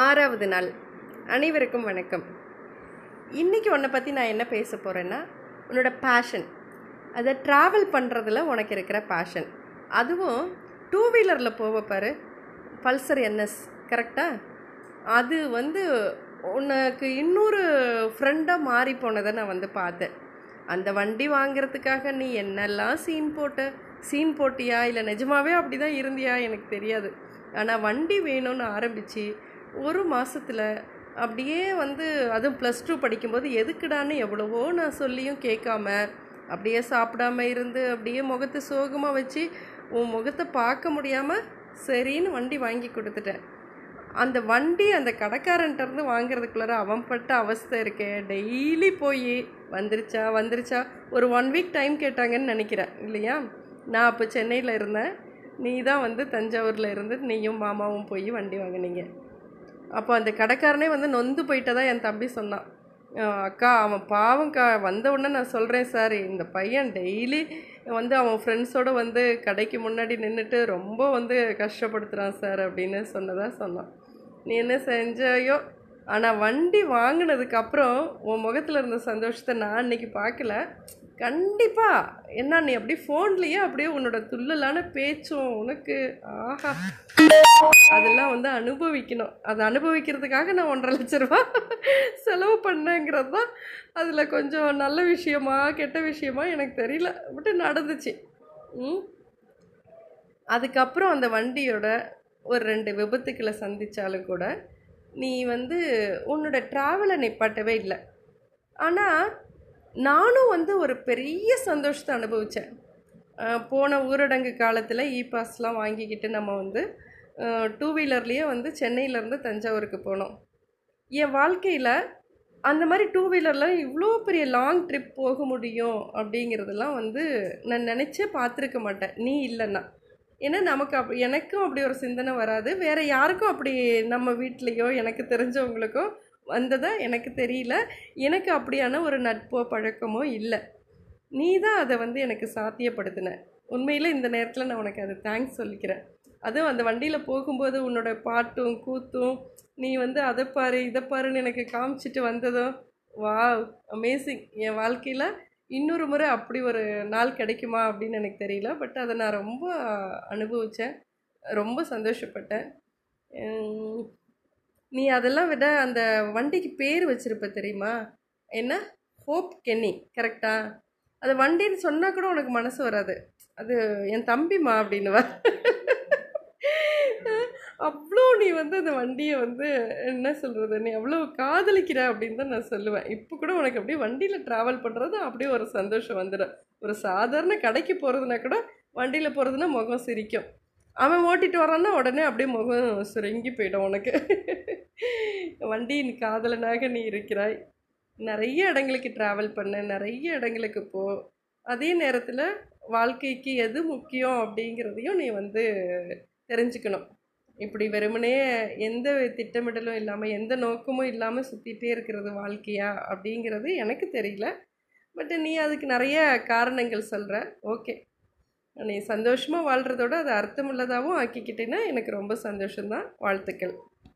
ஆறாவது நாள். அனைவருக்கும் வணக்கம். இன்றைக்கி உன்னை பற்றி நான் என்ன பேச போகிறேன்னா உன்னோட பேஷன் அதை ட்ராவல் பண்ணுறதுல உனக்கு இருக்கிற பேஷன் அதுவும் டூ வீலரில் போவ பாரு. பல்சர் என்எஸ் கரெக்டாக அது வந்து உனக்கு இன்னொரு ஃப்ரெண்டாக மாறி போனதை நான் வந்து பார்த்தேன். அந்த வண்டி வாங்குறதுக்காக நீ என்னெல்லாம் சீன் போட்ட சீன் போட்டியா? இல்லை நிஜமாவே அப்படி தான் இருந்தியா? எனக்கு தெரியாது. ஆனால் வண்டி வேணும்னு ஆரம்பித்து ஒரு மாதத்தில் அப்படியே வந்து அதுவும் ப்ளஸ் டூ படிக்கும்போது எதுக்குடான்னு எவ்வளவோ நான் சொல்லியும் கேட்காம அப்படியே சாப்பிடாம இருந்து அப்படியே முகத்தை சோகமாக வச்சு உன் முகத்தை பார்க்க முடியாமல் சரின்னு வண்டி வாங்கி கொடுத்துட்டேன். அந்த வண்டி அந்த கடைக்காரன்ட்ட இருந்து வாங்குறதுக்குள்ளார அவன் பட்ட அவஸ்தை இருக்கே. டெய்லி போய் வந்துருச்சா வந்துருச்சா? ஒரு ஒன் வீக் டைம் கேட்டாங்கன்னு நினைக்கிறேன். இல்லையா? நான் அப்போ சென்னையில் இருந்தேன். நீ தான் வந்து தஞ்சாவூரில் இருந்து நீயும் மாமாவும் போய் வண்டி வாங்கினீங்க. அப்போ அந்த கடைக்காரனே வந்து நொந்து போயிட்டதா என் தம்பி சொன்னான். அக்கா அவன் பாவம்க்கா வந்த உடனே நான் சொல்கிறேன் சார் இந்த பையன் டெய்லி வந்து அவன் ஃப்ரெண்ட்ஸோடு வந்து கடைக்கு முன்னாடி நின்றுட்டு ரொம்ப வந்து கஷ்டப்படுத்துகிறான் சார் அப்படின்னு சொன்னதாக சொன்னான். நீ என்ன செஞ்சாயோ ஆனால் வண்டி வாங்கினதுக்கு அப்புறம் உன் முகத்தில் இருந்த சந்தோஷத்தை நான் அன்னைக்கு பார்க்கல. கண்டிப்பாக என்ன நீ அப்படியே ஃபோன்லேயே அப்படியே உன்னோட துள்ளலான பேச்சும் உனக்கு ஆஹா. அதெல்லாம் வந்து அனுபவிக்கணும். அதை அனுபவிக்கிறதுக்காக நான் ஒன்றரை லட்ச ரூபா செலவு பண்ணேங்கிறது? தான் அதில் கொஞ்சம் நல்ல விஷயமா கெட்ட விஷயமா எனக்கு தெரியல. பட்டு நடந்துச்சு. ம். அதுக்கப்புறம் அந்த வண்டியோட ஒரு ரெண்டு விபத்துக்களை சந்தித்தாலும் கூட நீ வந்து உன்னோட ட்ராவலை நிப்பாட்டவே இல்லை. ஆனால் நானும் வந்து ஒரு பெரிய சந்தோஷத்தை அனுபவித்தேன் போன ஊரடங்கு காலத்தில் இ பாஸ்லாம் வாங்கிக்கிட்டு நம்ம வந்து டூ வீலர்லேயே வந்து சென்னையிலேருந்து தஞ்சாவூருக்கு போனோம். என் வாழ்க்கையில் அந்த மாதிரி டூ வீலரில் இவ்வளோ பெரிய லாங் ட்ரிப் போக முடியும் அப்படிங்கிறதெல்லாம் வந்து நான் நினச்சே பார்த்துருக்க மாட்டேன். நீ இல்லைன்னா. ஏன்னா நமக்கு அப் எனக்கும் அப்படி ஒரு சிந்தனை வராது. வேறு யாருக்கும் அப்படி நம்ம வீட்லேயோ எனக்கு தெரிஞ்சவங்களுக்கோ வந்ததா எனக்கு தெரியல. எனக்கு அப்படியான ஒரு நட்போ பழக்கமோ இல்லை. நீ தான் அதை வந்து எனக்கு சாத்தியப்படுத்தின. உண்மையில் இந்த நேரத்தில் நான் உனக்கு அது தேங்க்ஸ் சொல்லிக்கிறேன். அதுவும் அந்த வண்டியில் போகும்போது உன்னோட பாட்டும் கூத்தும் நீ வந்து அதை பாரு இதை பாருன்னு எனக்கு காமிச்சிட்டு வந்ததும் வா அமேசிங் என் வாழ்க்கையில் இன்னொரு முறை அப்படி ஒரு நாள் கிடைக்குமா அப்படின்னு எனக்கு தெரியல. பட் அதை நான் ரொம்ப அனுபவித்தேன் ரொம்ப சந்தோஷப்பட்டேன். நீ அதெல்லாம் விட அந்த வண்டிக்கு பேர் வச்சுருப்ப தெரியுமா? என்ன? ஹோப் கென்னி கரெக்டா அது வண்டின்னு சொன்னால் கூட உனக்கு மனசு வராது. அது என் தம்பிமா அப்படின்னுவா. அவ்வளோ நீ வந்து அந்த வண்டியை வந்து என்ன சொல்கிறது நீ அவ்வளோ காதலிக்கிற அப்படின்னு தான் நான் சொல்லுவேன். இப்போ கூட உனக்கு அப்படியே வண்டியில் ட்ராவல் பண்ணுறது அப்படியே ஒரு சந்தோஷம் வந்துடும் ஒரு சாதாரண கடைக்கு போகிறதுனா கூட வண்டியில் போகிறதுனா முகம் சிரிக்கும். அவன் ஓட்டிட்டு வரான்னா உடனே அப்படியே முகம் சுருங்கி போயிடும் உனக்கு. வண்டியின் காதலனாக நீ இருக்கிறாய். நிறைய இடங்களுக்கு ட்ராவல் பண்ண நிறைய இடங்களுக்கு போ. அதே நேரத்தில் வாழ்க்கைக்கு எது முக்கியம் அப்படிங்கிறதையும் நீ வந்து தெரிஞ்சுக்கணும். இப்படி வெறுமனே எந்த திட்டமிடலும் இல்லாமல் எந்த நோக்கமும் இல்லாமல் சுற்றிட்டே இருக்கிறது வாழ்க்கையா அப்படிங்கிறது எனக்கு தெரியல. பட் நீ அதுக்கு நிறைய காரணங்கள் சொல்கிற ஓகே நீ சந்தோஷமாக வாழ்கிறதோட அதை அர்த்தமுள்ளதாகவும் ஆக்கிக்கிட்டேன்னா எனக்கு ரொம்ப சந்தோஷம்தான். வாழ்த்துக்கள்.